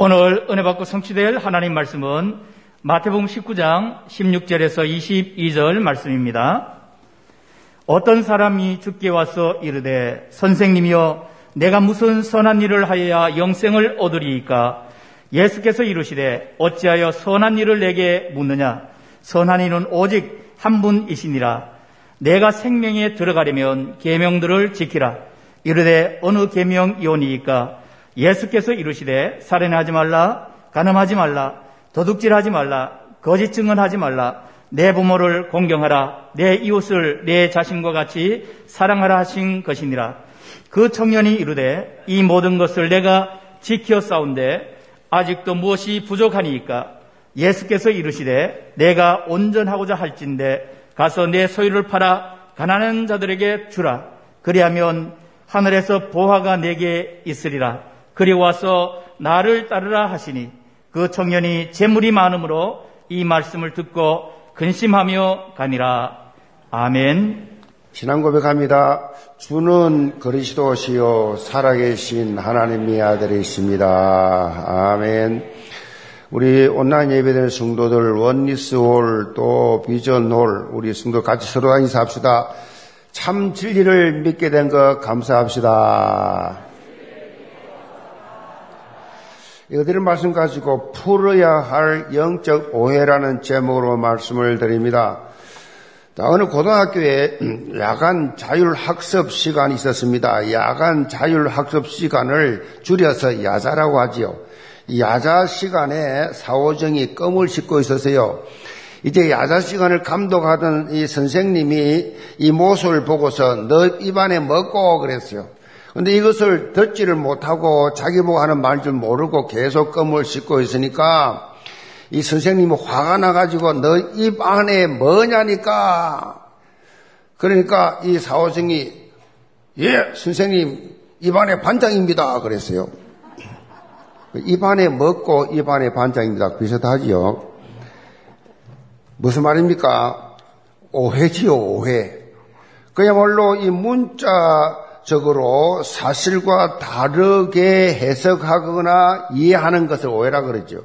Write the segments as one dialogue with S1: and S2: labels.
S1: 오늘 은혜 받고 성취될 하나님 말씀은 마태복음 19장 16절에서 22절 말씀입니다. 어떤 사람이 죽게 와서 이르되 선생님이여 내가 무슨 선한 일을 하여야 영생을 얻으리이까? 예수께서 이르시되 어찌하여 선한 일을 내게 묻느냐? 선한 이는 오직 한 분이시니라. 내가 생명에 들어가려면 계명들을 지키라. 이르되 어느 계명이오니이까 예수께서 이르시되 살인하지 말라, 가늠하지 말라, 도둑질하지 말라, 거짓 증언하지 말라, 내 부모를 공경하라, 내 이웃을 내 자신과 같이 사랑하라 하신 것이니라. 그 청년이 이르되 이 모든 것을 내가 지켜 싸운데 아직도 무엇이 부족하니까 예수께서 이르시되 내가 온전하고자 할진대 가서 내 소유를 팔아 가난한 자들에게 주라. 그리하면 하늘에서 보화가 내게 있으리라. 그리 와서 나를 따르라 하시니 그 청년이 재물이 많으므로 이 말씀을 듣고 근심하며 가니라. 아멘.
S2: 신앙 고백합니다. 주는 그리스도시요 살아계신 하나님의 아들이십니다. 아멘. 우리 온라인 예배되는 성도들 원리스홀 또 비전홀 우리 성도 같이 서로 인사합시다. 참 진리를 믿게 된 것 감사합시다. 이들의 말씀 가지고 풀어야 할 영적 오해라는 제목으로 말씀을 드립니다. 어느 고등학교에 야간 자율학습 시간이 있었습니다. 야간 자율학습 시간을 줄여서 야자라고 하지요. 야자 시간에 사오정이 껌을 씻고 있었어요. 이제 야자 시간을 감독하던 이 선생님이 이 모습을 보고서 너 입안에 먹고 그랬어요. 근데 이것을 듣지를 못하고 자기 보고 하는 말 줄 모르고 계속 껌을 씹고 있으니까 이 선생님이 화가 나가지고 너 입 안에 뭐냐니까. 그러니까 이 사호생이 예, 선생님 입 안에 반장입니다. 그랬어요. 입 안에 먹고 입 안에 반장입니다. 비슷하지요. 무슨 말입니까? 오해지요, 오해. 그야말로 이 문자 적으로 사실과 다르게 해석하거나 이해하는 것을 오해라 그러죠.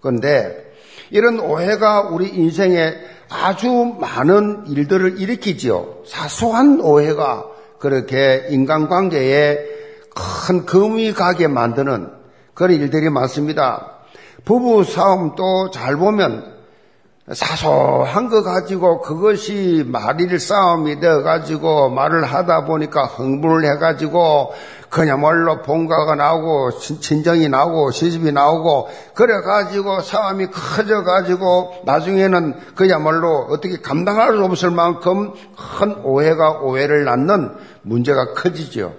S2: 그런데 이런 오해가 우리 인생에 아주 많은 일들을 일으키지요. 사소한 오해가 그렇게 인간관계에 큰 금이 가게 만드는 그런 일들이 많습니다. 부부 싸움도 잘 보면 사소한 거 가지고 그것이 말일 싸움이 되어가지고 말을 하다 보니까 흥분을 해 가지고 그냥말로 본가가 나오고 친정이 나오고 시집이 나오고 그래 가지고 싸움이 커져 가지고 나중에는 그야말로 어떻게 감당할 수 없을 만큼 큰 오해가 오해를 낳는 문제가 커지죠.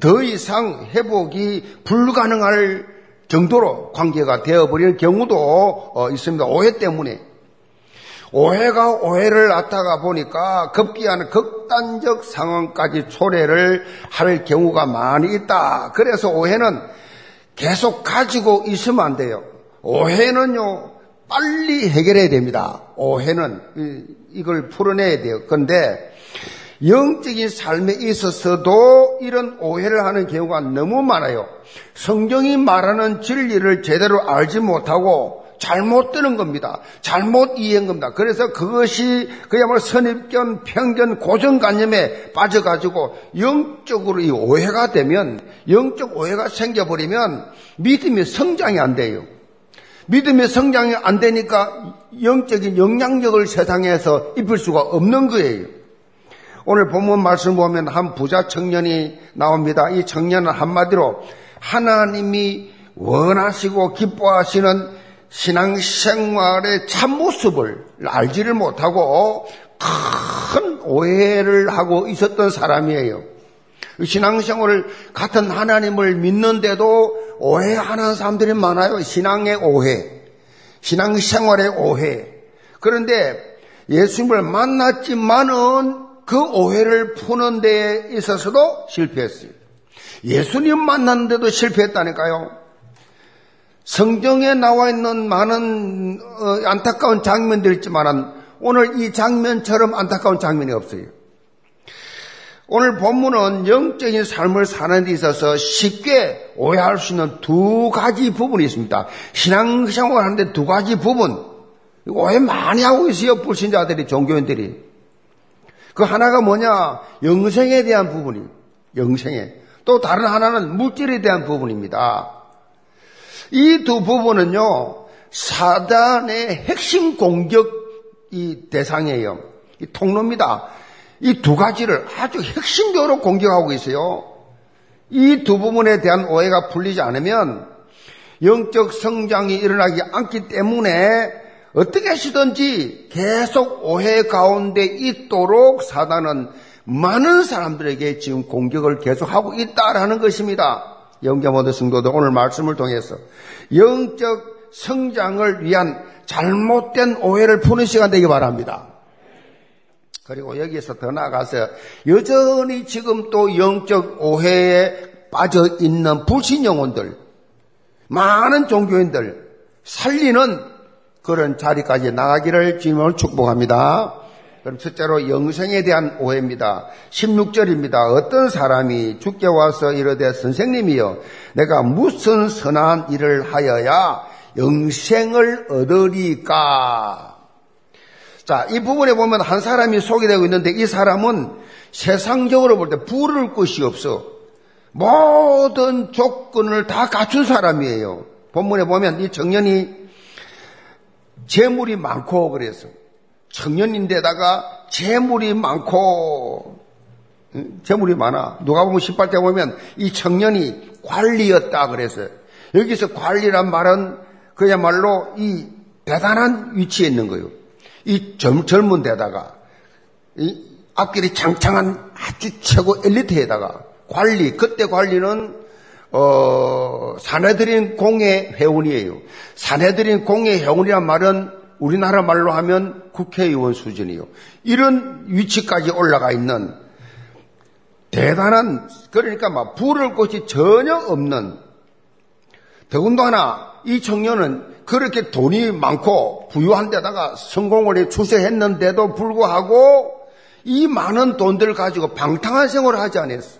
S2: 더 이상 회복이 불가능할 정도로 관계가 되어버리는 경우도 어, 있습니다. 오해 때문에. 오해가 오해를 낳다가 보니까 급기야는 극단적 상황까지 초래를 할 경우가 많이 있다. 그래서 오해는 계속 가지고 있으면 안 돼요. 오해는요, 빨리 해결해야 됩니다. 오해는 이걸 풀어내야 돼요. 그런데 영적인 삶에 있어서도 이런 오해를 하는 경우가 너무 많아요. 성경이 말하는 진리를 제대로 알지 못하고 잘못 되는 겁니다. 잘못 이해한 겁니다. 그래서 그것이 그야말로 선입견, 편견, 고정관념에 빠져가지고 영적으로 이 오해가 되면, 영적 오해가 생겨버리면 믿음의 성장이 안 돼요. 믿음의 성장이 안 되니까 영적인 영향력을 세상에서 입을 수가 없는 거예요. 오늘 본문 말씀 보면 한 부자 청년이 나옵니다. 이 청년은 한마디로 하나님이 원하시고 기뻐하시는 신앙생활의 참모습을 알지를 못하고 큰 오해를 하고 있었던 사람이에요. 신앙생활을 같은 하나님을 믿는데도 오해하는 사람들이 많아요. 신앙의 오해, 신앙생활의 오해. 그런데 예수님을 만났지만은 그 오해를 푸는 데 있어서도 실패했어요. 예수님 만났는데도 실패했다니까요. 성경에 나와 있는 많은 어, 안타까운 장면들 있지만 오늘 이 장면처럼 안타까운 장면이 없어요. 오늘 본문은 영적인 삶을 사는 데 있어서 쉽게 오해할 수 있는 두 가지 부분이 있습니다. 신앙생활 하는데 두 가지 부분. 오해 많이 하고 있어요. 불신자들이, 종교인들이. 그 하나가 뭐냐? 영생에 대한 부분이. 영생에. 또 다른 하나는 물질에 대한 부분입니다. 이 두 부분은요, 사단의 핵심 공격 이 대상이에요. 이 통로입니다. 이 두 가지를 아주 핵심적으로 공격하고 있어요. 이 두 부분에 대한 오해가 풀리지 않으면 영적 성장이 일어나지 않기 때문에 어떻게 하시든지 계속 오해 가운데 있도록 사단은 많은 사람들에게 지금 공격을 계속하고 있다라는 것입니다. 영계 모든 성도들 오늘 말씀을 통해서 영적 성장을 위한 잘못된 오해를 푸는 시간 되기 바랍니다. 그리고 여기에서 더 나아가서 여전히 지금 또 영적 오해에 빠져 있는 불신 영혼들, 많은 종교인들 살리는 그런 자리까지 나가기를 주님을 축복합니다. 그럼 첫째로 영생에 대한 오해입니다. 16절입니다. 어떤 사람이 죽게 와서 이르되 선생님이여 내가 무슨 선한 일을 하여야 영생을 얻으리까? 자, 이 부분에 보면 한 사람이 소개되고 있는데 이 사람은 세상적으로 볼 때 부를 것이 없어. 모든 조건을 다 갖춘 사람이에요. 본문에 보면 이 청년이 재물이 많고 그래서 청년인데다가 재물이 많고 재물이 많아. 누가 보면 18대 보면 이 청년이 관리였다 그래서 여기서 관리란 말은 그야말로 이 대단한 위치에 있는 거예요. 이 젊, 젊은 데다가 이 앞길이 장창한 아주 최고 엘리트에다가 관리 그때 관리는 어, 사내들인 공예 회원이에요. 사내들인 공예 회원이란 말은 우리나라 말로 하면 국회의원 수준이요. 이런 위치까지 올라가 있는 대단한 그러니까 막 부를 곳이 전혀 없는 더군다나 이 청년은 그렇게 돈이 많고 부유한 데다가 성공을 해 추세했는데도 불구하고 이 많은 돈들 가지고 방탕한 생활을 하지 않았어.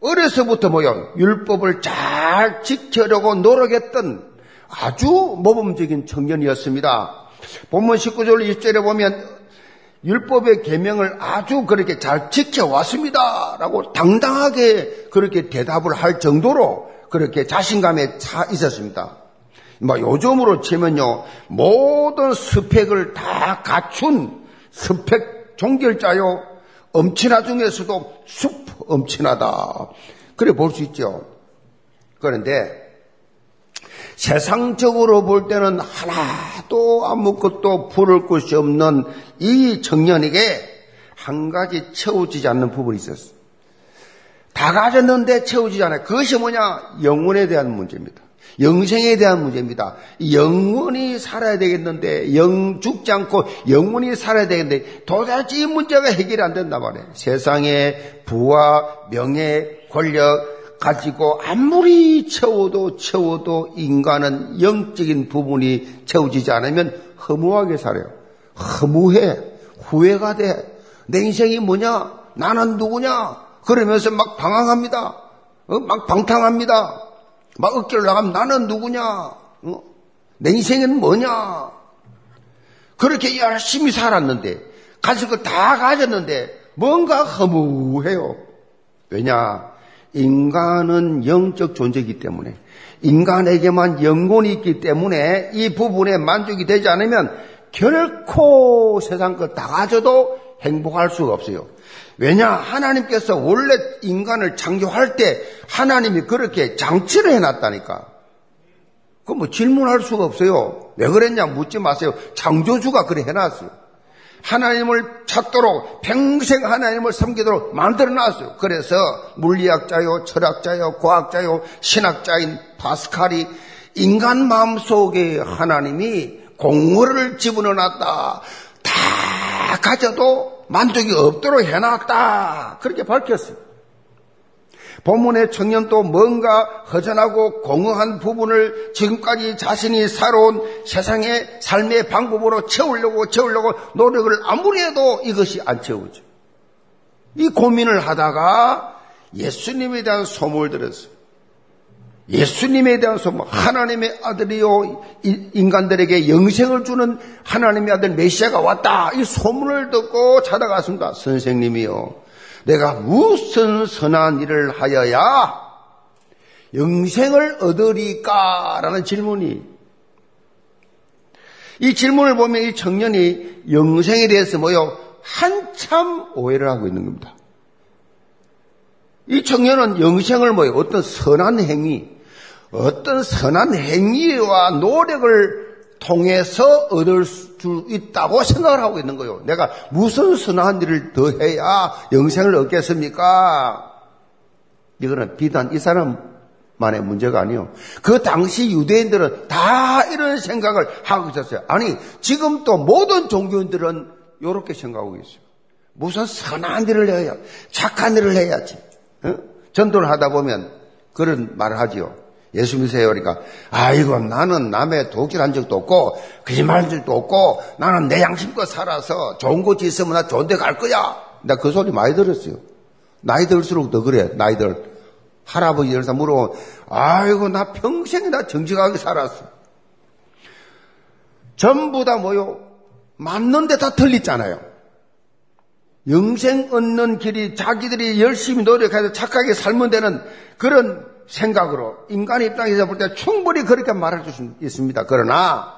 S2: 어려서부터 뭐요? 율법을 잘 지켜려고 노력했던 아주 모범적인 청년이었습니다. 본문 19절 20절에 보면 율법의 계명을 아주 그렇게 잘 지켜왔습니다. 라고 당당하게 그렇게 대답을 할 정도로 그렇게 자신감에 차 있었습니다. 뭐 요즘으로 치면요 모든 스펙을 다 갖춘 스펙 종결자요 엄친아 중에서도 숲 엄친하다 그래 볼 수 있죠. 그런데 세상적으로 볼 때는 하나도 아무것도 부를 것이 없는 이 청년에게 한 가지 채워지지 않는 부분이 있었어. 다 가졌는데 채워지지 않아요. 그것이 뭐냐? 영혼에 대한 문제입니다. 영생에 대한 문제입니다. 영원히 살아야 되겠는데, 영 죽지 않고 영원히 살아야 되겠는데, 도대체 이 문제가 해결이 안 된단 말이에요. 세상의 부와 명예, 권력 가지고 아무리 채워도 채워도 인간은 영적인 부분이 채워지지 않으면 허무하게 살아요. 허무해. 후회가 돼. 내 인생이 뭐냐? 나는 누구냐? 그러면서 막 방황합니다. 어? 막 방탕합니다. 막 어깨를 나가면 나는 누구냐? 어? 내 인생은 뭐냐? 그렇게 열심히 살았는데, 거다 가졌는데, 뭔가 허무해요. 왜냐? 인간은 영적 존재이기 때문에, 인간에게만 영혼이 있기 때문에 이 부분에 만족이 되지 않으면 결코 세상 것 다 가져도 행복할 수가 없어요. 왜냐? 하나님께서 원래 인간을 창조할 때 하나님이 그렇게 장치를 해놨다니까. 그뭐 질문할 수가 없어요. 왜 그랬냐 묻지 마세요. 창조주가 그래 해놨어요. 하나님을 찾도록 평생 하나님을 섬기도록 만들어 놨어요. 그래서 물리학자요, 철학자요, 과학자요, 신학자인 파스칼이 인간 마음 속에 하나님이 공허를 집어넣어 놨다. 다 가져도 만족이 없도록 해놨다. 그렇게 밝혔어요. 본문의 청년도 뭔가 허전하고 공허한 부분을 지금까지 자신이 살아온 세상의 삶의 방법으로 채우려고 채우려고 노력을 아무리 해도 이것이 안 채우죠. 이 고민을 하다가 예수님에 대한 소문을 들었어요. 예수님에 대한 소문, 하나님의 아들이요, 인간들에게 영생을 주는 하나님의 아들 메시아가 왔다. 이 소문을 듣고 찾아갔습니다. 선생님이요. 내가 무슨 선한 일을 하여야 영생을 얻으리까? 라는 질문이. 이 질문을 보면 이 청년이 영생에 대해서 뭐요? 한참 오해를 하고 있는 겁니다. 이 청년은 영생을 뭐요? 어떤 선한 행위, 어떤 선한 행위와 노력을 통해서 얻을 수 있다고 생각을 하고 있는 거예요. 내가 무슨 선한 일을 더 해야 영생을 얻겠습니까? 이거는 비단 이 사람만의 문제가 아니요. 그 당시 유대인들은 다 이런 생각을 하고 있었어요. 아니, 지금 또 모든 종교인들은 이렇게 생각하고 있어요. 무슨 선한 일을 해야, 착한 일을 해야지. 어? 전도를 하다 보면 그런 말을 하지요. 예수 믿으세요. 그러니까, 아이고, 나는 남의 독질한 적도 없고, 거짓말한 적도 없고, 나는 내 양심껏 살아서 좋은 곳이 있으면 나 좋은 데 갈 거야. 나 그 소리 많이 들었어요. 나이 들수록 더 그래, 나이들. 할아버지 사람 물어보면, 아이고, 나 평생에 나 정직하게 살았어. 전부 다 뭐요? 맞는데 다 틀리잖아요. 영생 얻는 길이 자기들이 열심히 노력해서 착하게 살면 되는 그런 생각으로 인간의 입장에서 볼 때 충분히 그렇게 말할 수 있습니다. 그러나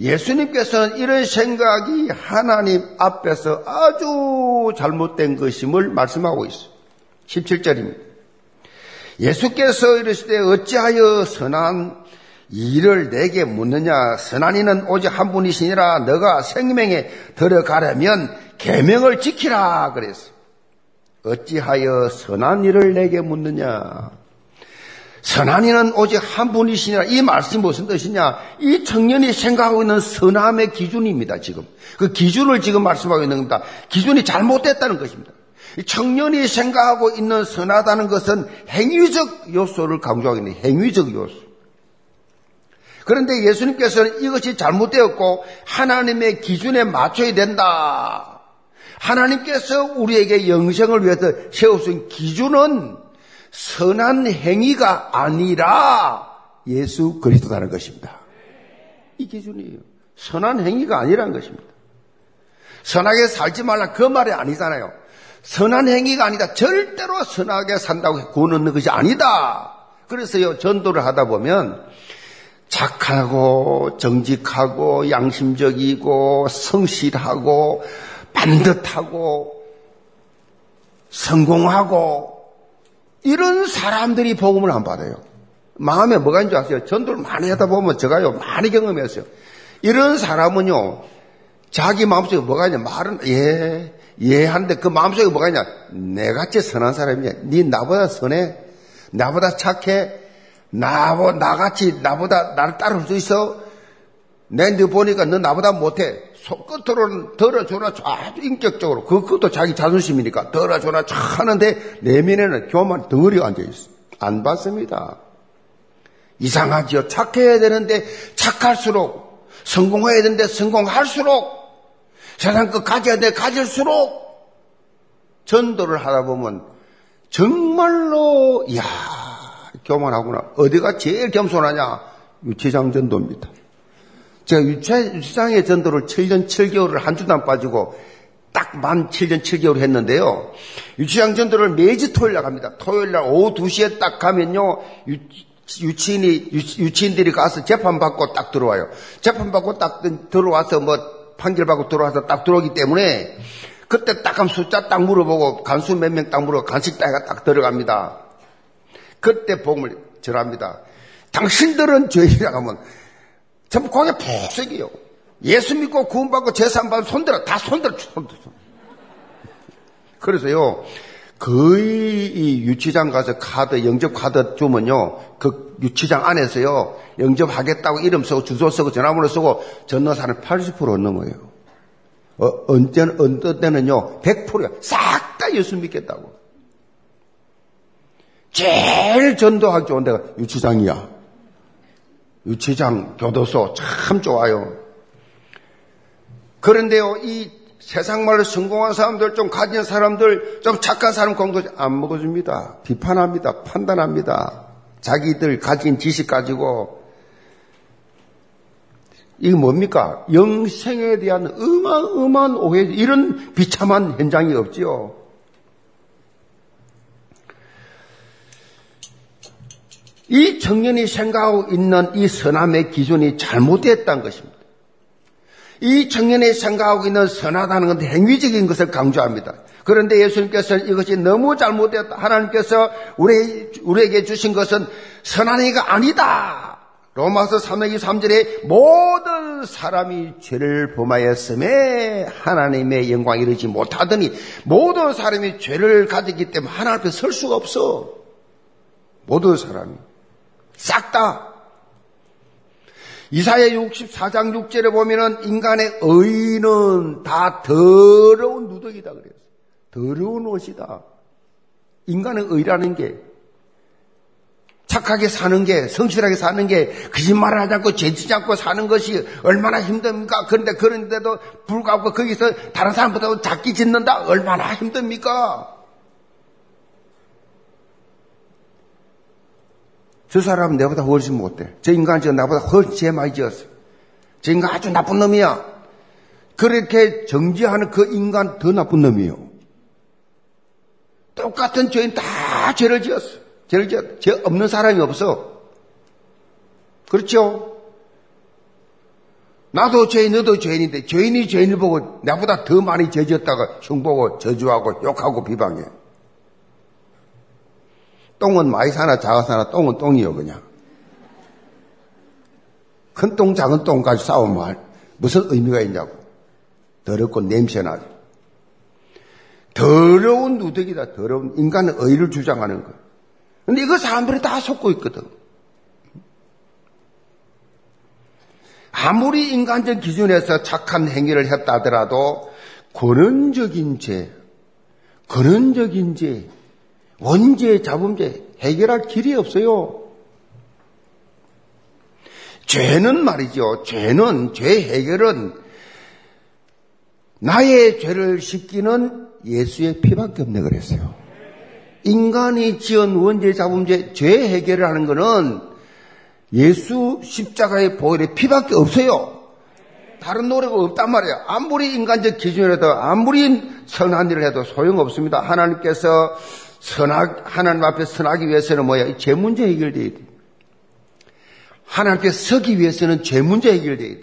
S2: 예수님께서는 이런 생각이 하나님 앞에서 아주 잘못된 것임을 말씀하고 있어요. 17절입니다. 예수께서 이르시되 어찌하여 선한 일을 내게 묻느냐 선한 이는 오직 한 분이시니라 너가 생명에 들어가려면 계명을 지키라 그랬어요. 어찌하여 선한 일을 내게 묻느냐 선한 이는 오직 한 분이시니라. 이 말씀이 무슨 뜻이냐? 이 청년이 생각하고 있는 선함의 기준입니다, 지금. 그 기준을 지금 말씀하고 있는 겁니다. 기준이 잘못됐다는 것입니다. 이 청년이 생각하고 있는 선하다는 것은 행위적 요소를 강조하고 있는 행위적 요소. 그런데 예수님께서는 이것이 잘못되었고 하나님의 기준에 맞춰야 된다. 하나님께서 우리에게 영생을 위해서 세우신 기준은 선한 행위가 아니라 예수 그리스도라는 것입니다. 이 기준이에요. 선한 행위가 아니라는 것입니다. 선하게 살지 말라 그 말이 아니잖아요. 선한 행위가 아니다. 절대로 선하게 산다고 구원 얻는 것이 아니다. 그래서요, 전도를 하다 보면 착하고 정직하고 양심적이고 성실하고 반듯하고 성공하고 이런 사람들이 복음을 안 받아요. 마음에 뭐가 있는지 아세요? 전도를 많이 하다 보면 제가요, 많이 경험했어요. 이런 사람은요, 자기 마음속에 뭐가 있냐, 말은, 예, 예, 한데 그 마음속에 뭐가 있냐, 내같이 선한 사람이냐, 네 나보다 선해? 나보다 착해? 나보, 나같이, 나보다 나를 따를 수 있어? 내너 보니까 너 나보다 못해. 속끝으로는 덜어줘라 아주 인격적으로. 그, 그것도 자기 자존심이니까 덜어줘라 하는데 내면에는 교만 덩어리 앉아있어 안 받습니다. 이상하지요. 착해야 되는데 착할수록 성공해야 되는데 성공할수록 세상 것 가져야 돼 가질수록 전도를 하다 보면 정말로 이야 교만하구나. 어디가 제일 겸손하냐? 유치장 전도입니다 제가 유치, 유치장의 전도를 7년 7개월을 한 주도 안 빠지고 딱 만 7년 7개월 했는데요. 유치장 전도를 매주 토요일 날 갑니다. 토요일 날 오후 2시에 딱 가면요. 유, 유치인이, 유치인들이 가서 재판받고 딱 들어와요. 재판받고 딱 들어와서 뭐 판결받고 들어와서 딱 들어오기 때문에 그때 딱 한 숫자 딱 물어보고 간수 몇 명 딱 물어 간식 따위가 딱 들어갑니다. 그때 복음을 절합니다. 당신들은 죄인이라고 하면 전부 광에 푹색이요. 예수 믿고 구원받고 재산받고 손들어. 다 손들어. 손들어. 그래서요, 거의 이 유치장 가서 카드, 영접 카드 주면요, 그 유치장 안에서요, 영접하겠다고 이름 쓰고 주소 쓰고 전화번호 쓰고 전노사는 80% 넘어요. 어, 언제, 어떤 때는요, 100%야. 싹 다 예수 믿겠다고. 제일 전도하기 좋은 데가 유치장이야. 유치장, 교도소 참 좋아요. 그런데요, 이 세상 말로 성공한 사람들, 좀 가진 사람들, 좀 착한 사람 공도 안 먹어줍니다. 비판합니다. 판단합니다. 자기들 가진 지식 가지고. 이게 뭡니까? 영생에 대한 어마어마한 오해, 이런 비참한 현장이 없지요. 이 청년이 생각하고 있는 이 선함의 기준이 잘못됐다는 것입니다. 이 청년이 생각하고 있는 선하다는 것은 행위적인 것을 강조합니다. 그런데 예수님께서는 이것이 너무 잘못되었다. 하나님께서 우리, 우리에게 주신 것은 선한 행위가 아니다. 로마서 3장 3절에 모든 사람이 죄를 범하였음에 하나님의 영광 이르지 못하더니 모든 사람이 죄를 가졌기 때문에 하나님 앞에 설 수가 없어. 모든 사람이. 싹 다. 이사야 64장 6절에 보면은 인간의 의는 다 더러운 누더기다 그랬어. 더러운 옷이다. 인간의 의라는 게 착하게 사는 게, 성실하게 사는 게, 거짓말을 하지 않고 죄지지 않고 사는 것이 얼마나 힘듭니까? 그런데 그런데도 불구하고 거기서 다른 사람보다 작게 짓는다? 얼마나 힘듭니까? 저 사람은 내보다 훨씬 못돼. 저 인간은 저 나보다 훨씬 죄 많이 지었어. 저 인간 아주 나쁜 놈이야. 그렇게 정지하는 그 인간 더 나쁜 놈이에요. 똑같은 죄인 다 죄를 지었어. 죄를 지었, 죄 없는 사람이 없어. 그렇죠? 나도 죄인, 너도 죄인인데, 죄인이 죄인을 보고 나보다 더 많이 죄 지었다가 흉보고 저주하고 욕하고 비방해. 똥은 많이 사나 작아 사나 똥은 똥이요 그냥. 큰 똥 작은 똥까지 싸우면 무슨 의미가 있냐고. 더럽고 냄새나죠. 더러운 누더기다. 더러운 인간은 의를 주장하는 거. 근데 이거 사람들이 다 속고 있거든. 아무리 인간적 기준에서 착한 행위를 했다 하더라도 권원적인 죄, 근원적인 죄, 원죄, 자범죄 해결할 길이 없어요. 죄는 말이죠. 죄는 죄 해결은 나의 죄를 씻기는 예수의 피밖에 없네 그랬어요. 인간이 지은 원죄, 자범죄, 죄 해결을 하는 것은 예수 십자가의 보혈의 피밖에 없어요. 다른 노래가 없단 말이에요. 아무리 인간적 기준이라도 아무리 선한 일을 해도 소용없습니다. 하나님께서 선악, 하나님 앞에 선하기 위해서는 뭐야? 죄 문제 해결돼야 돼. 하나님 앞에 서기 위해서는 죄 문제 해결돼야 돼.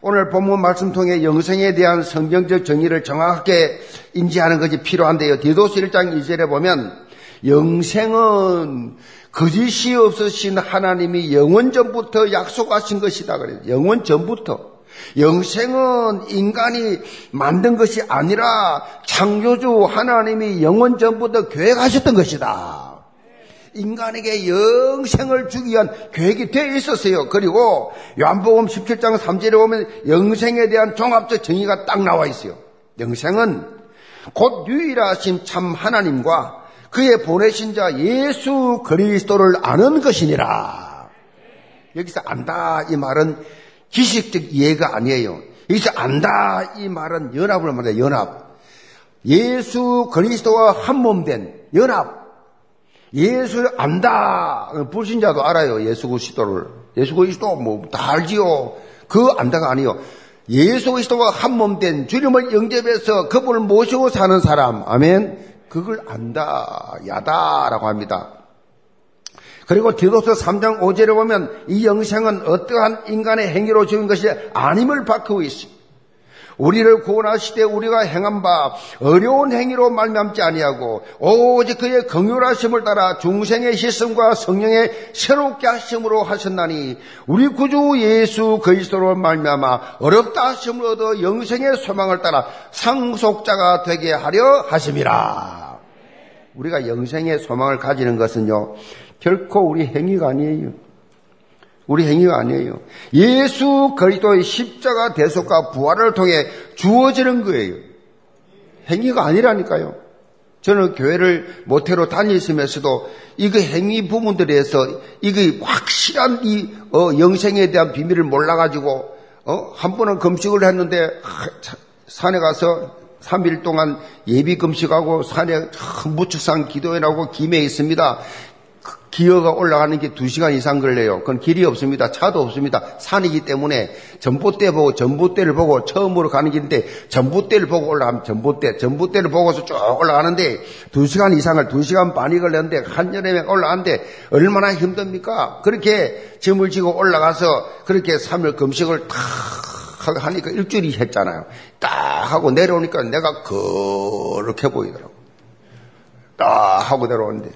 S2: 오늘 본문 말씀 통해 영생에 대한 성경적 정의를 정확하게 인지하는 것이 필요한데요. 디도스 1장 2절에 보면 영생은 거짓이 없으신 하나님이 영원 전부터 약속하신 것이다 그래요. 영원 전부터. 영생은 인간이 만든 것이 아니라 창조주 하나님이 영원 전부터 계획하셨던 것이다. 인간에게 영생을 주기 위한 계획이 되어 있었어요. 그리고 요한복음 17장 3절에 보면 영생에 대한 종합적 정의가 딱 나와 있어요. 영생은 곧 유일하신 참 하나님과 그의 보내신 자 예수 그리스도를 아는 것이니라. 여기서 안다 이 말은 기식적 이해가 아니에요. 여기서 안다 이 말은 연합을 말해요. 연합. 예수 그리스도와 한 몸 된 연합. 예수를 안다. 불신자도 알아요. 예수 그리스도를. 예수 그리스도 뭐 다 알지요. 그 안다가 아니요. 예수 그리스도와 한 몸 된 주님을 영접해서 그분을 모시고 사는 사람. 아멘. 그걸 안다. 야다라고 합니다. 그리고 디도서 3장 5절에 보면 이 영생은 어떠한 인간의 행위로 지은 것이 아님을 밝히고 있습니다. 우리를 구원하시되 우리가 행한 바 어려운 행위로 말미암지 아니하고 오직 그의 긍휼하심을 따라 중생의 시슴과 성령의 새롭게 하심으로 하셨나니 우리 구주 예수 그리스도로 말미암아 어렵다 하심을 얻어 영생의 소망을 따라 상속자가 되게 하려 하심이라. 우리가 영생의 소망을 가지는 것은요 결코 우리 행위가 아니에요. 우리 행위가 아니에요. 예수 그리스도의 십자가 대속과 부활을 통해 주어지는 거예요. 행위가 아니라니까요. 저는 교회를 모태로 다니시면서도 이거 행위 부분들에서 이게 확실한 이 어, 영생에 대한 비밀을 몰라가지고 어, 한 번은 금식을 했는데 하, 산에 가서 3일 동안 예비 금식하고 산에 무축산 기도회라고 김해 있습니다. 기어가 올라가는 게 2시간 이상 걸려요. 그건 길이 없습니다. 차도 없습니다. 산이기 때문에 전봇대 보고 전봇대를 보고 처음으로 가는 길인데 전봇대를 보고 올라가면 전봇대, 전봇대를 보고서 쭉 올라가는데 2시간 이상을 2시간 반이 걸렸는데 한여름에 올라가는데 얼마나 힘듭니까? 그렇게 짐을 지고 올라가서 그렇게 3일 금식을 탁 하니까 일주일이 했잖아요. 딱 하고 내려오니까 내가 그렇게 보이더라고. 딱 하고 내려오는데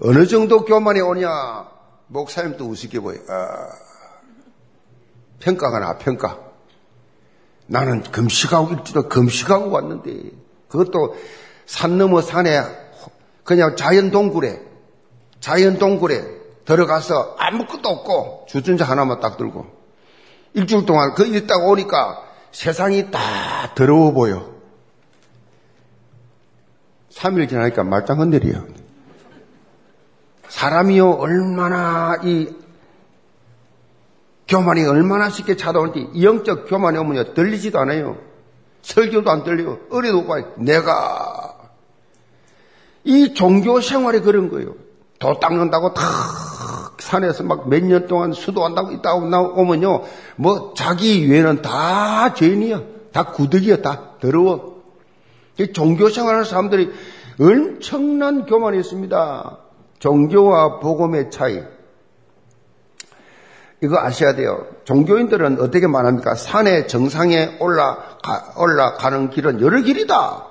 S2: 어느 정도 교만이 오냐? 목사님도 우습게 보여. 아, 평가가 나, 평가. 나는 금식하고 일주일 금식하고 왔는데, 그것도 산 넘어 산에 그냥 자연 동굴에, 자연 동굴에 들어가서 아무것도 없고 주전자 하나만 딱 들고 일주일 동안 그 있다가 오니까 세상이 다 더러워 보여. 3일 지나니까 말짱 흔들이요. 사람이요, 얼마나 이 교만이 얼마나 쉽게 찾아오는지 영적 교만이 오면요, 들리지도 않아요. 설교도 안 들려요. 어리도 봐. 내가 이 종교 생활이 그런 거예요. 도 닦는다고 탁 산에서 막 몇 년 동안 수도한다고 있다고 나오면요, 뭐 자기 외에는 다 죄인이야. 다 구득이야. 다 더러워. 종교 생활하는 사람들이 엄청난 교만이 있습니다. 종교와 복음의 차이. 이거 아셔야 돼요. 종교인들은 어떻게 말합니까? 산의 정상에 올라가, 올라가는 길은 여러 길이다.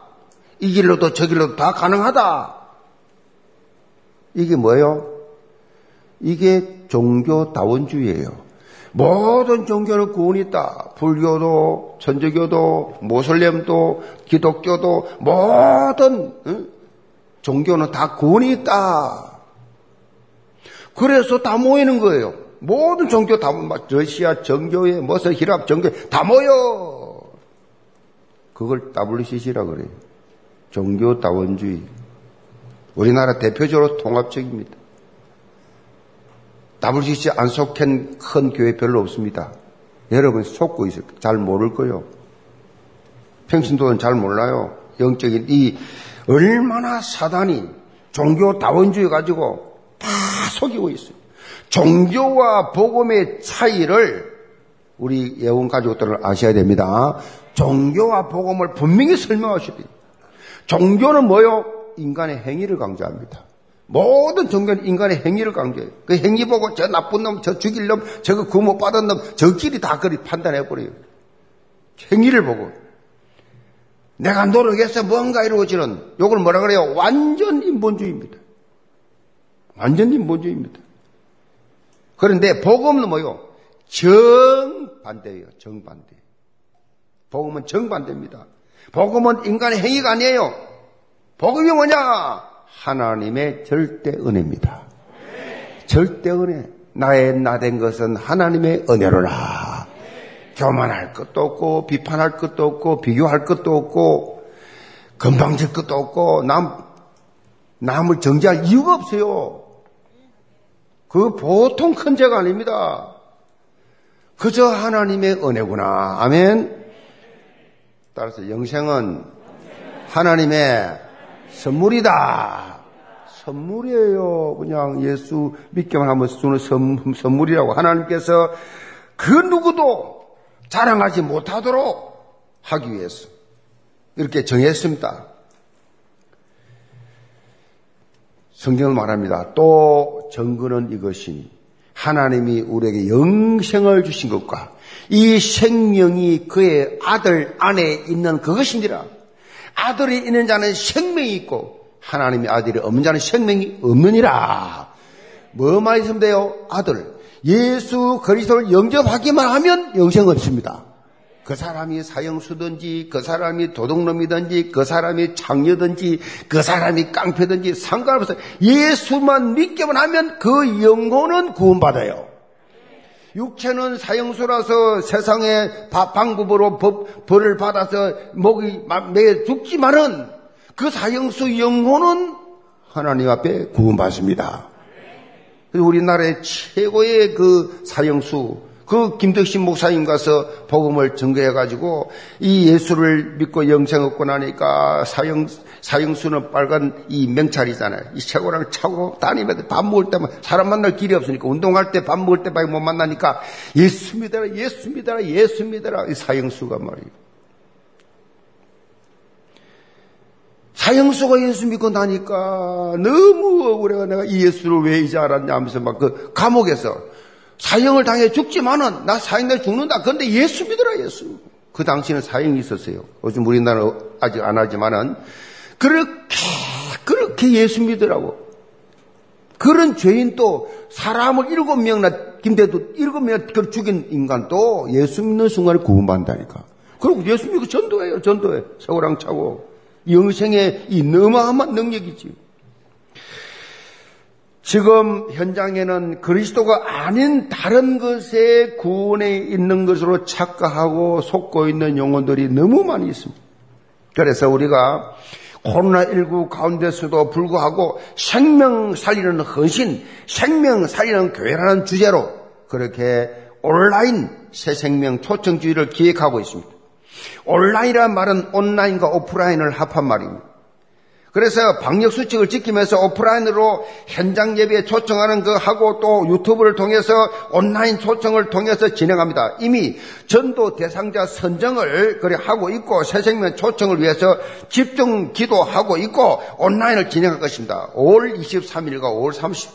S2: 이 길로도 저 길로도 다 가능하다. 이게 뭐예요? 이게 종교다원주의예요. 모든 종교는 구원이 있다. 불교도, 천주교도, 모슬렘도, 기독교도, 모든 응? 종교는 다 구원이 있다. 그래서 다 모이는 거예요. 모든 종교 다, 러시아 정교회, 뭐서 히랍 정교회 다 모여. 그걸 WCC라 그래요. 종교 다원주의. 우리나라 대표적으로 통합적입니다. WCC 안 속한 큰 교회 별로 없습니다. 여러분 속고 있을 잘 모를 거요. 평신도는 잘 몰라요. 영적인 이 얼마나 사단이 종교 다원주의 가지고 다 속이고 있어요. 종교와 복음의 차이를 우리 예원 가족들은 아셔야 됩니다. 종교와 복음을 분명히 설명하셔야 돼요. 종교는 뭐요? 인간의 행위를 강조합니다. 모든 종교는 인간의 행위를 강조해요. 그 행위 보고 저 나쁜 놈, 저 죽일 놈, 저거 구못 받은 놈, 저끼리 다 그리 판단해버려요. 행위를 보고. 내가 노력해서 뭔가 이루어지는, 요걸 뭐라 그래요? 완전 인본주의입니다. 완전 인본주의입니다. 그런데 복음은 뭐요? 정반대예요. 정반대. 복음은 정반대입니다. 복음은 인간의 행위가 아니에요. 복음이 뭐냐? 하나님의 절대 은혜입니다. 절대 은혜. 나의 나된 것은 하나님의 은혜로라. 교만할 것도 없고 비판할 것도 없고 비교할 것도 없고 건방질 것도 없고 남 남을 정지할 이유가 없어요. 그 보통 큰 죄가 아닙니다. 그저 하나님의 은혜구나. 아멘. 따라서 영생은 하나님의 선물이다. 선물이에요. 그냥 예수 믿기만 하면 주는 선, 선물이라고 하나님께서 그 누구도 자랑하지 못하도록 하기 위해서 이렇게 정했습니다. 성경을 말합니다. 또 증거는 이것이니 하나님이 우리에게 영생을 주신 것과 이 생명이 그의 아들 안에 있는 그것이니라. 아들이 있는 자는 생명이 있고 하나님의 아들이 없는 자는 생명이 없느니라. 뭐만 있으면 돼요? 아들. 예수 그리스도를 영접하기만 하면 영생 없습니다. 그 사람이 사형수든지, 그 사람이 도둑놈이든지, 그 사람이 장녀든지, 그 사람이 깡패든지 상관없어요. 예수만 믿기만 하면 그 영혼은 구원받아요. 육체는 사형수라서 세상의 방법으로 법, 벌을 받아서 목이 매 죽지만은 그 사형수 영혼은 하나님 앞에 구원받습니다. 우리나라의 최고의 그 사형수, 그 김덕신 목사님 가서 복음을 증거해가지고 이 예수를 믿고 영생 얻고 나니까 사형, 사형수는 빨간 이 명찰이잖아요. 이 최고랑 차고 다니면서 밥 먹을 때만 사람 만날 길이 없으니까 운동할 때 밥 먹을 때밖에 못 만나니까 예수 믿어라, 예수 믿어라, 예수 믿어라. 이 사형수가 말이에요. 사형수가 예수 믿고 나니까 너무 억울해가 내가 이 예수를 왜 이제 알았냐 하면서 막 그 감옥에서 사형을 당해 죽지만은 나 사형 당해 죽는다. 그런데 예수 믿어라 예수. 그 당시에는 사형이 있었어요. 요즘 우리나라는 아직 안 하지만은 그렇게 그렇게 예수 믿으라고. 그런 죄인 또 사람을 일곱 명이나 김대도 일곱 명을 죽인 인간도 예수 믿는 순간에 구원받는다니까. 그리고 예수 믿고 전도해요. 전도해. 세월랑 차고. 영생의 이 어마어마한 능력이지요. 지금 현장에는 그리스도가 아닌 다른 것에 구원에 있는 것으로 착각하고 속고 있는 영혼들이 너무 많이 있습니다. 그래서 우리가 코로나19 가운데서도 불구하고 생명 살리는 헌신, 생명 살리는 교회라는 주제로 그렇게 온라인 새 생명 초청주의를 기획하고 있습니다. 온라인이란 말은 온라인과 오프라인을 합한 말입니다. 그래서 방역 수칙을 지키면서 오프라인으로 현장 예배에 초청하는 거 하고 또 유튜브를 통해서 온라인 초청을 통해서 진행합니다. 이미 전도 대상자 선정을 그래 하고 있고 새생명 초청을 위해서 집중 기도하고 있고 온라인을 진행할 것입니다. 5월 23일과 5월 30일.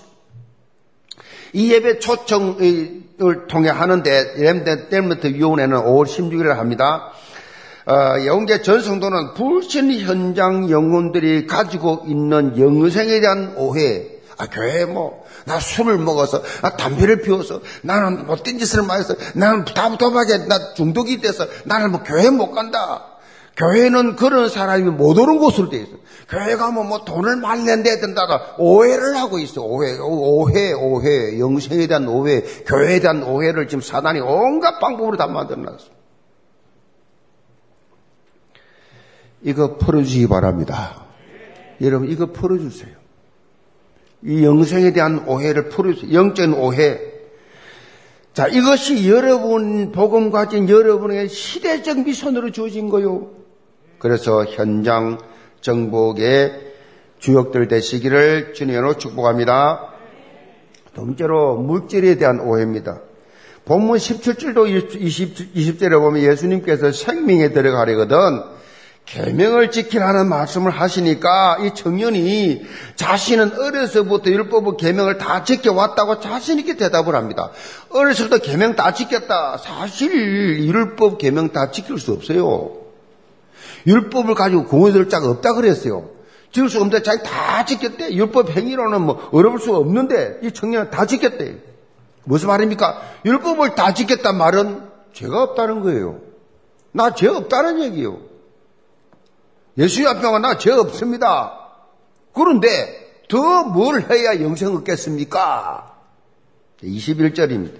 S2: 이 예배 초청을 통해 하는데 렘덴 델먼트 위원회는 5월 16일에 합니다. 어, 영계 전성도는 불신 현장 영혼들이 가지고 있는 영생에 대한 오해, 아, 교회 뭐, 나 술을 먹어서, 나 담배를 피워서, 나는 못된 짓을 많이 해서, 나는 다부도박에 나 중독이 돼서, 나는 뭐 교회 못 간다. 교회는 그런 사람이 못 오는 곳으로 돼 있어. 교회 가면 뭐 돈을 많이 낸다 된다가 오해를 하고 있어. 오해, 오해, 오해. 영생에 대한 오해, 교회에 대한 오해를 지금 사단이 온갖 방법으로 다 만들어놨어. 이거 풀어주시기 바랍니다. 여러분, 이거 풀어주세요. 이 영생에 대한 오해를 풀어주세요. 영적인 오해. 자, 이것이 여러분, 복음 가진 여러분에게 시대적 미션으로 주어진 거요. 그래서 현장 정복의 주역들 되시기를 주님으로 축복합니다. 번째로 물질에 대한 오해입니다. 본문 17절도 20, 20절에 보면 예수님께서 생명에 들어가려거든 계명을 지키라는 말씀을 하시니까 이 청년이 자신은 어려서부터 율법의 계명을 다 지켜왔다고 자신 있게 대답을 합니다. 어려서부터 계명 다 지켰다. 사실 율법 계명 다 지킬 수 없어요. 율법을 가지고 공의될 자가 없다 그랬어요. 지을 수 없는데 자기 다 지켰대. 율법 행위로는 뭐 어려울 수 없는데 이 청년은 다 지켰대. 무슨 말입니까? 율법을 다 지켰단 말은 죄가 없다는 거예요. 나 죄 없다는 얘기예요. 예수 앞에 와나 죄 없습니다. 그런데 더 뭘 해야 영생 얻겠습니까? 21절입니다.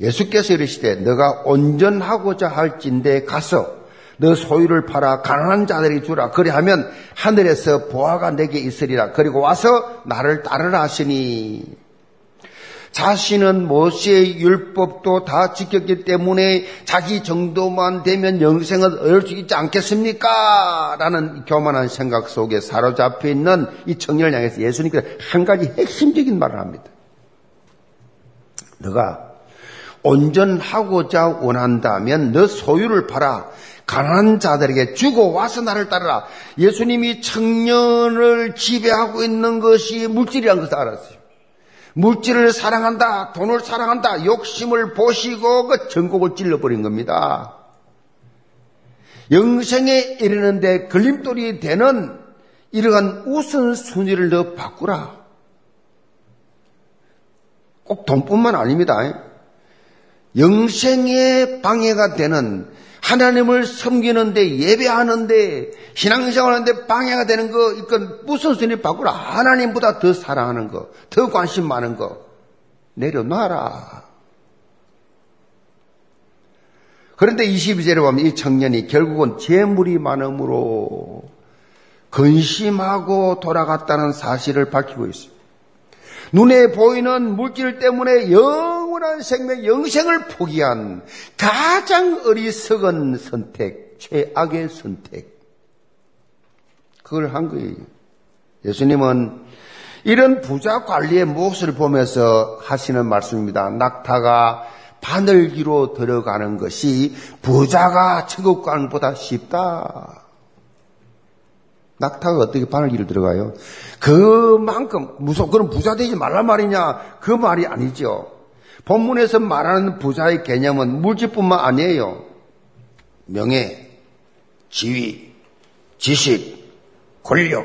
S2: 예수께서 이르시되 너가 온전하고자 할진데 가서 너 소유를 팔아 가난한 자들이 주라. 그리하면 하늘에서 보아가 내게 있으리라. 그리고 와서 나를 따르라 하시니 자신은 모세의 율법도 다 지켰기 때문에 자기 정도만 되면 영생을 얻을 수 있지 않겠습니까? 라는 교만한 생각 속에 사로잡혀 있는 이 청년을 향해서 예수님께서 한 가지 핵심적인 말을 합니다. 너가 온전하고자 원한다면 너 소유를 팔아 가난한 자들에게 주고 와서 나를 따르라. 예수님이 청년을 지배하고 있는 것이 물질이라는 것을 알았어요. 물질을 사랑한다, 돈을 사랑한다, 욕심을 보시고 그 전곡을 찔러버린 겁니다. 영생에 이르는데 걸림돌이 되는 이러한 우선순위를 더 바꾸라. 꼭 돈뿐만 아닙니다. 영생에 방해가 되는 하나님을 섬기는데 예배하는데 신앙생활하는데 방해가 되는 거 이건 무슨 순위 바꾸라 하나님보다 더 사랑하는 거, 더 관심 많은 거 내려놔라. 그런데 22절에 보면 이 청년이 결국은 재물이 많음으로 근심하고 돌아갔다는 사실을 밝히고 있습니다. 눈에 보이는 물질 때문에 영원한 생명, 영생을 포기한 가장 어리석은 선택, 최악의 선택. 그걸 한 거예요. 예수님은 이런 부자 관리의 모습을 보면서 하시는 말씀입니다. 낙타가 바늘기로 들어가는 것이 부자가 천국 가는 보다 쉽다. 낙타가 어떻게 바늘기를 들어가요? 그만큼 무섭 그럼 부자 되지 말란 말이냐? 그 말이 아니죠. 본문에서 말하는 부자의 개념은 물질뿐만 아니에요. 명예, 지위, 지식, 권력,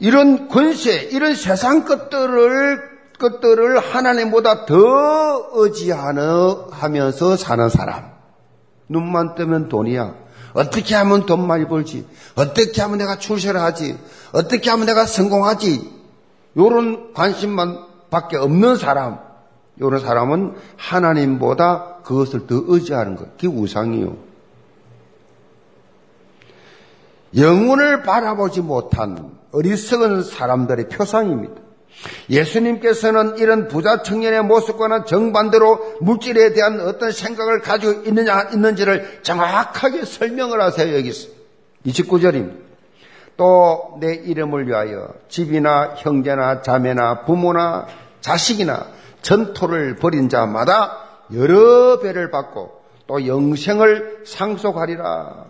S2: 이런 권세, 이런 세상 것들을 것들을 하나님보다 더 의지하는 하면서 사는 사람. 눈만 뜨면 돈이야. 어떻게 하면 돈 많이 벌지? 어떻게 하면 내가 출세를 하지? 어떻게 하면 내가 성공하지? 요런 관심만 밖에 없는 사람. 요런 사람은 하나님보다 그것을 더 의지하는 것. 그게 우상이요. 영혼을 바라보지 못한 어리석은 사람들의 표상입니다. 예수님께서는 이런 부자 청년의 모습과는 정반대로 물질에 대한 어떤 생각을 가지고 있느냐, 있는지를 정확하게 설명을 하세요, 여기서. 29절입니다. 또 내 이름을 위하여 집이나 형제나 자매나 부모나 자식이나 전토를 벌인 자마다 여러 배를 받고 또 영생을 상속하리라.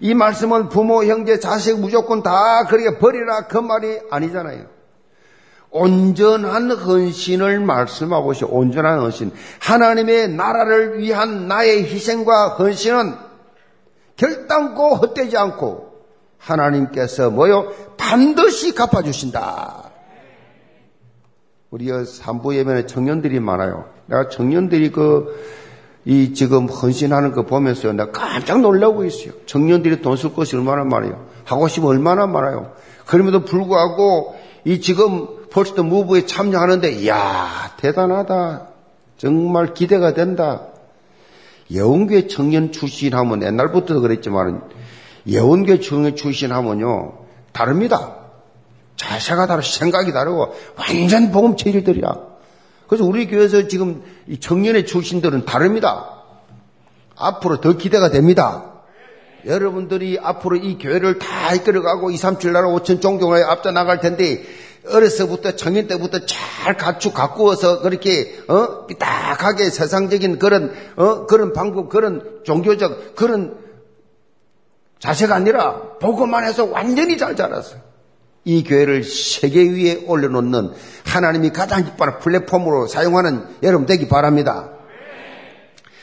S2: 이 말씀은 부모, 형제, 자식 무조건 다 그렇게 버리라 그 말이 아니잖아요. 온전한 헌신을 말씀하고 있어요. 온전한 헌신. 하나님의 나라를 위한 나의 희생과 헌신은 결단코 헛되지 않고 하나님께서 뭐요? 반드시 갚아주신다. 우리 산부 예배에 청년들이 많아요. 내가 청년들이 그 이 지금 헌신하는 거 보면서 내가 깜짝 놀라고 있어요. 청년들이 돈 쓸 것이 얼마나 많아요. 하고 싶으면 얼마나 많아요. 그럼에도 불구하고 이 지금 폴스트 무브에 참여하는데 이야 대단하다. 정말 기대가 된다. 예원교회 청년 출신하면 옛날부터도 그랬지만 예원교회 청년 출신하면요 다릅니다. 자세가 다르고 생각이 다르고 완전 복음 체질들이야. 그래서 우리 교회에서 지금 이 청년의 출신들은 다릅니다. 앞으로 더 기대가 됩니다. 여러분들이 앞으로 이 교회를 다 이끌어가고 2, 3, 7 나라 5천 종교에 앞서 나갈 텐데 어려서부터 청년 때부터 잘 갖추 가꾸어서 그렇게 어 삐딱하게 세상적인 그런 어 그런 방법 그런 종교적 그런 자세가 아니라 보고만 해서 완전히 잘 자랐어요. 이 교회를 세계 위에 올려놓는 하나님이 가장 기뻐하는 플랫폼으로 사용하는 여러분 되기 바랍니다.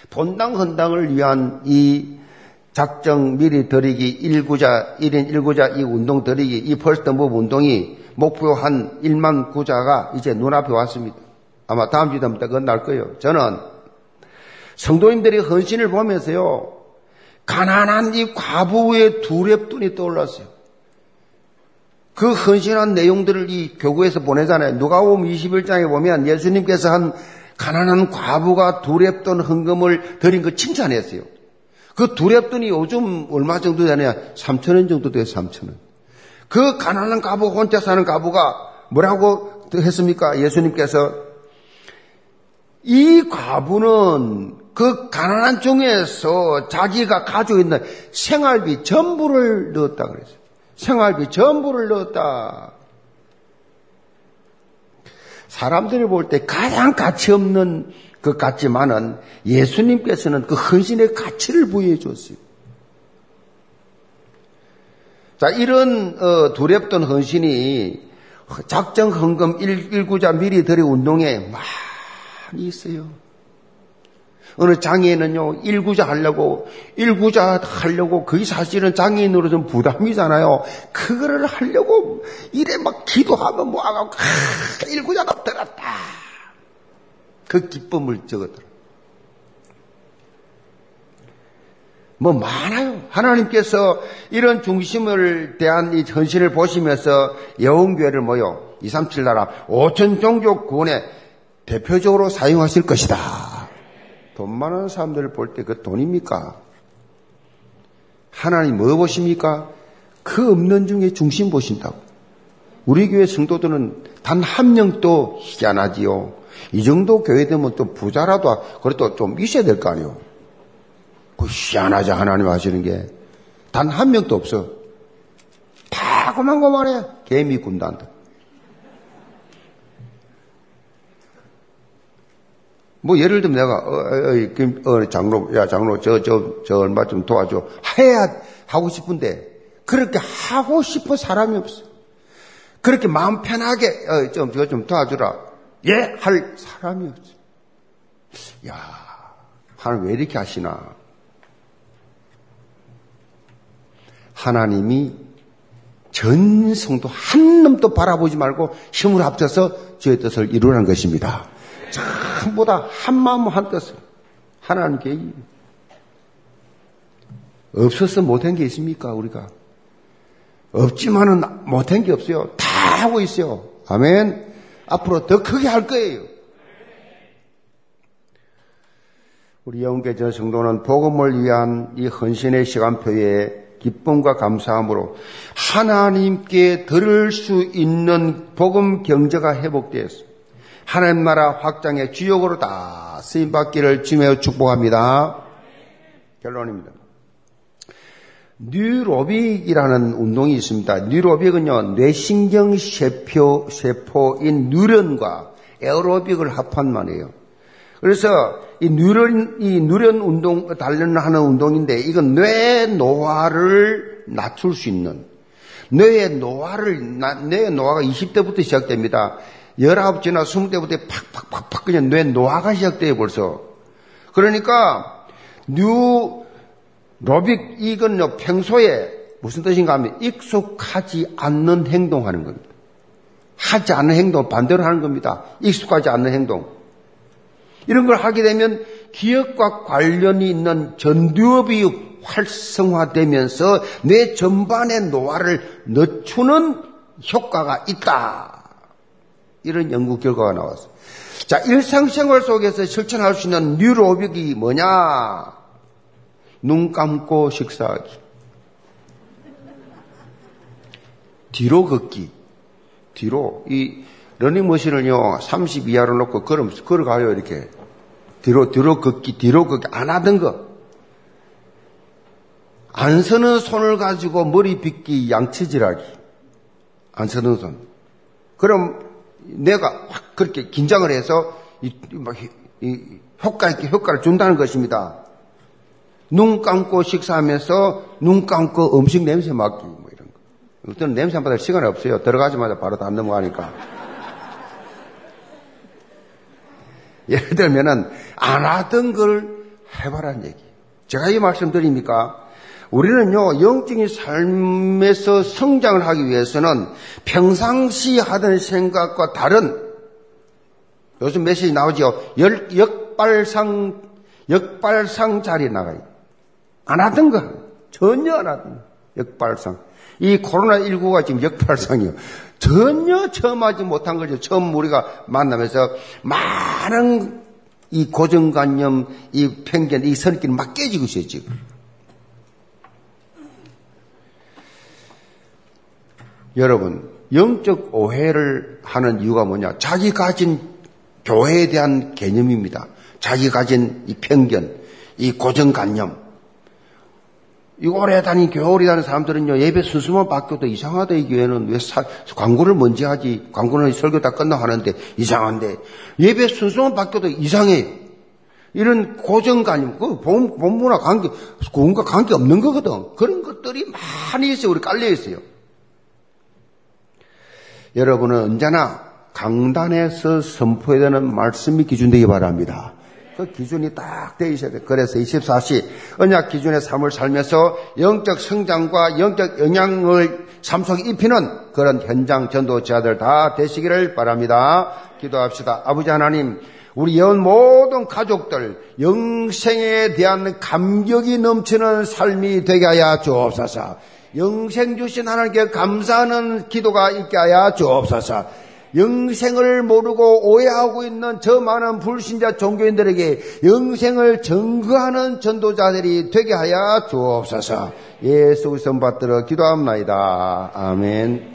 S2: 본당 헌당을 위한 이 작정 미리 드리기 1구자, 1인 1구자 이 운동 드리기, 이 펄스턴법 운동이 목표 한 1만 구자가 이제 눈앞에 왔습니다. 아마 다음 주 되면 끝날 거예요. 저는 성도님들의 헌신을 보면서요, 가난한 이 과부의 두렵돈이 떠올랐어요. 그 헌신한 내용들을 이 교구에서 보내잖아요. 누가복음 21장에 보면 예수님께서 한 가난한 과부가 두랩돈 헌금을 드린 거 칭찬했어요. 그 두랩돈이 요즘 얼마 정도 되냐? 3천 원 정도 돼요, 3천 원. 그 가난한 과부, 혼자 사는 과부가 뭐라고 했습니까? 예수님께서 이 과부는 그 가난한 중에서 자기가 가지고 있는 생활비 전부를 넣었다 그랬어요. 생활비 전부를 넣었다. 사람들이 볼 때 가장 가치 없는 것 같지만은 예수님께서는 그 헌신의 가치를 부여해 줬어요. 자, 이런 어, 두렵던 헌신이 작정 헌금 일구자 미리 드리 운동에 많이 있어요. 어느 장애인은요, 일구자 하려고, 일구자 하려고, 그게 사실은 장애인으로서는 부담이잖아요. 그거를 하려고, 이래 막 기도하면 뭐하고, 아, 일구자가 들었다. 그 기쁨을 적었더라. 뭐 많아요. 하나님께서 이런 중심을 대한 이 헌신을 보시면서 여운교회를 모여 237 나라 5천 종족 구원에 대표적으로 사용하실 것이다. 돈 많은 사람들을 볼 때 그 돈입니까? 하나님 뭐 보십니까? 그 없는 중에 중심 보신다고. 우리 교회 성도들은 단 한 명도 희한하지요. 이 정도 교회 되면 또 부자라도 그래도 좀 있어야 될 거 아니요. 그 희한하지 하나님 하시는 게 단 한 명도 없어. 다 고만고만해. 개미 군단들. 뭐 예를 들면 내가 어, 어, 어, 어 장로 야 장로 저 저 저 얼마 좀 도와줘 해야 하고 싶은데 그렇게 하고 싶어 사람이 없어. 그렇게 마음 편하게 어, 좀 저거 좀 도와주라. 예 할 사람이 없어. 야 하나님 왜 이렇게 하시나? 하나님이 전 성도 한 놈도 바라보지 말고 힘을 합쳐서 저의 뜻을 이루라는 것입니다. 전부 다 한 마음 한 뜻을. 하나님 계획이 없어서 못한 게 있습니까 우리가? 없지만은 못한 게 없어요. 다 하고 있어요. 아멘. 앞으로 더 크게 할 거예요. 우리 영계전 성도는 복음을 위한 이 헌신의 시간표에 기쁨과 감사함으로 하나님께 들을 수 있는 복음 경제가 회복되었습니다. 하나님 나라 확장의 주역으로 다 쓰임 받기를 주며 축복합니다. 결론입니다. 뉴로빅이라는 운동이 있습니다. 뉴로빅은요, 뇌신경 세포, 세포인 뉴런과 에어로빅을 합한 말이에요. 그래서 이 뉴런, 이 뉴런 운동, 단련하는 운동인데, 이건 뇌 노화를 낮출 수 있는, 뇌의 노화를, 뇌의 노화가 20대부터 시작됩니다. 19지나 20대부터 팍팍팍팍 그냥 뇌 노화가 시작돼요, 벌써. 그러니까, neurobic, 이건요, 평소에 무슨 뜻인가 하면 익숙하지 않는 행동하는 겁니다. 하지 않는 행동, 반대로 하는 겁니다. 익숙하지 않는 행동. 이런 걸 하게 되면 기억과 관련이 있는 전두엽이 활성화되면서 뇌 전반의 노화를 늦추는 효과가 있다. 이런 연구 결과가 나왔어요. 자, 일상생활 속에서 실천할 수 있는 뉴로빅이 뭐냐? 눈 감고 식사하기. 뒤로 걷기. 뒤로. 이 러닝머신을요, 30 이하로 놓고 걸음, 걸어가요, 이렇게. 뒤로, 뒤로 걷기, 뒤로 걷기. 안 하던 거. 안 서는 손을 가지고 머리 빗기, 양치질하기. 안 서는 손. 그럼 내가 확 그렇게 긴장을 해서 이, 이, 효과 있게 효과를 준다는 것입니다. 눈 감고 식사하면서 눈 감고 음식 냄새 맡기 뭐 이런 거. 어떤 냄새 맡을 시간이 없어요. 들어가자마자 바로 다 넘어가니까. 예를 들면은 안 하던 걸 해봐라는 얘기. 제가 이 말씀 드립니까? 우리는요, 영적인 삶에서 성장을 하기 위해서는 평상시 하던 생각과 다른, 요즘 메시지 나오죠. 역, 역발상, 역발상 자리에 나가요. 안 하던 거. 전혀 안 하던 거. 역발상. 이 코로나19가 지금 역발상이에요. 전혀 처음 하지 못한 거죠. 처음 우리가 만나면서 많은 이 고정관념, 이 편견, 이 선입견이 막 깨지고 있어요, 지금. 여러분, 영적 오해를 하는 이유가 뭐냐? 자기 가진 교회에 대한 개념입니다. 자기 가진 이 편견, 이 고정관념. 이 오래 다닌 교회 오래 다닌 사람들은요, 예배 순수만 바뀌어도 이상하다, 이 교회는. 왜 사, 광고를 먼저 하지? 광고는 설교 다 끝나고 하는데 이상한데. 예배 순수만 바뀌어도 이상해. 이런 고정관념, 그 본, 본문화 관계, 그과 관계 없는 거거든. 그런 것들이 많이 있어요. 우리 깔려 있어요. 여러분은 언제나 강단에서 선포해야 되는 말씀이 기준되기 바랍니다. 그 기준이 딱 되어 있어야 돼. 그래서 24시 언약 기준의 삶을 살면서 영적 성장과 영적 영향을 삶 속에 입히는 그런 현장 전도자들 다 되시기를 바랍니다. 기도합시다. 아버지 하나님, 우리 연 모든 가족들 영생에 대한 감격이 넘치는 삶이 되게 하여 주옵소서. 영생 주신 하나님께 감사하는 기도가 있게 하여 주옵소서. 영생을 모르고 오해하고 있는 저 많은 불신자 종교인들에게 영생을 증거하는 전도자들이 되게 하여 주옵소서. 예수 선 받들어 기도합니다. 아멘.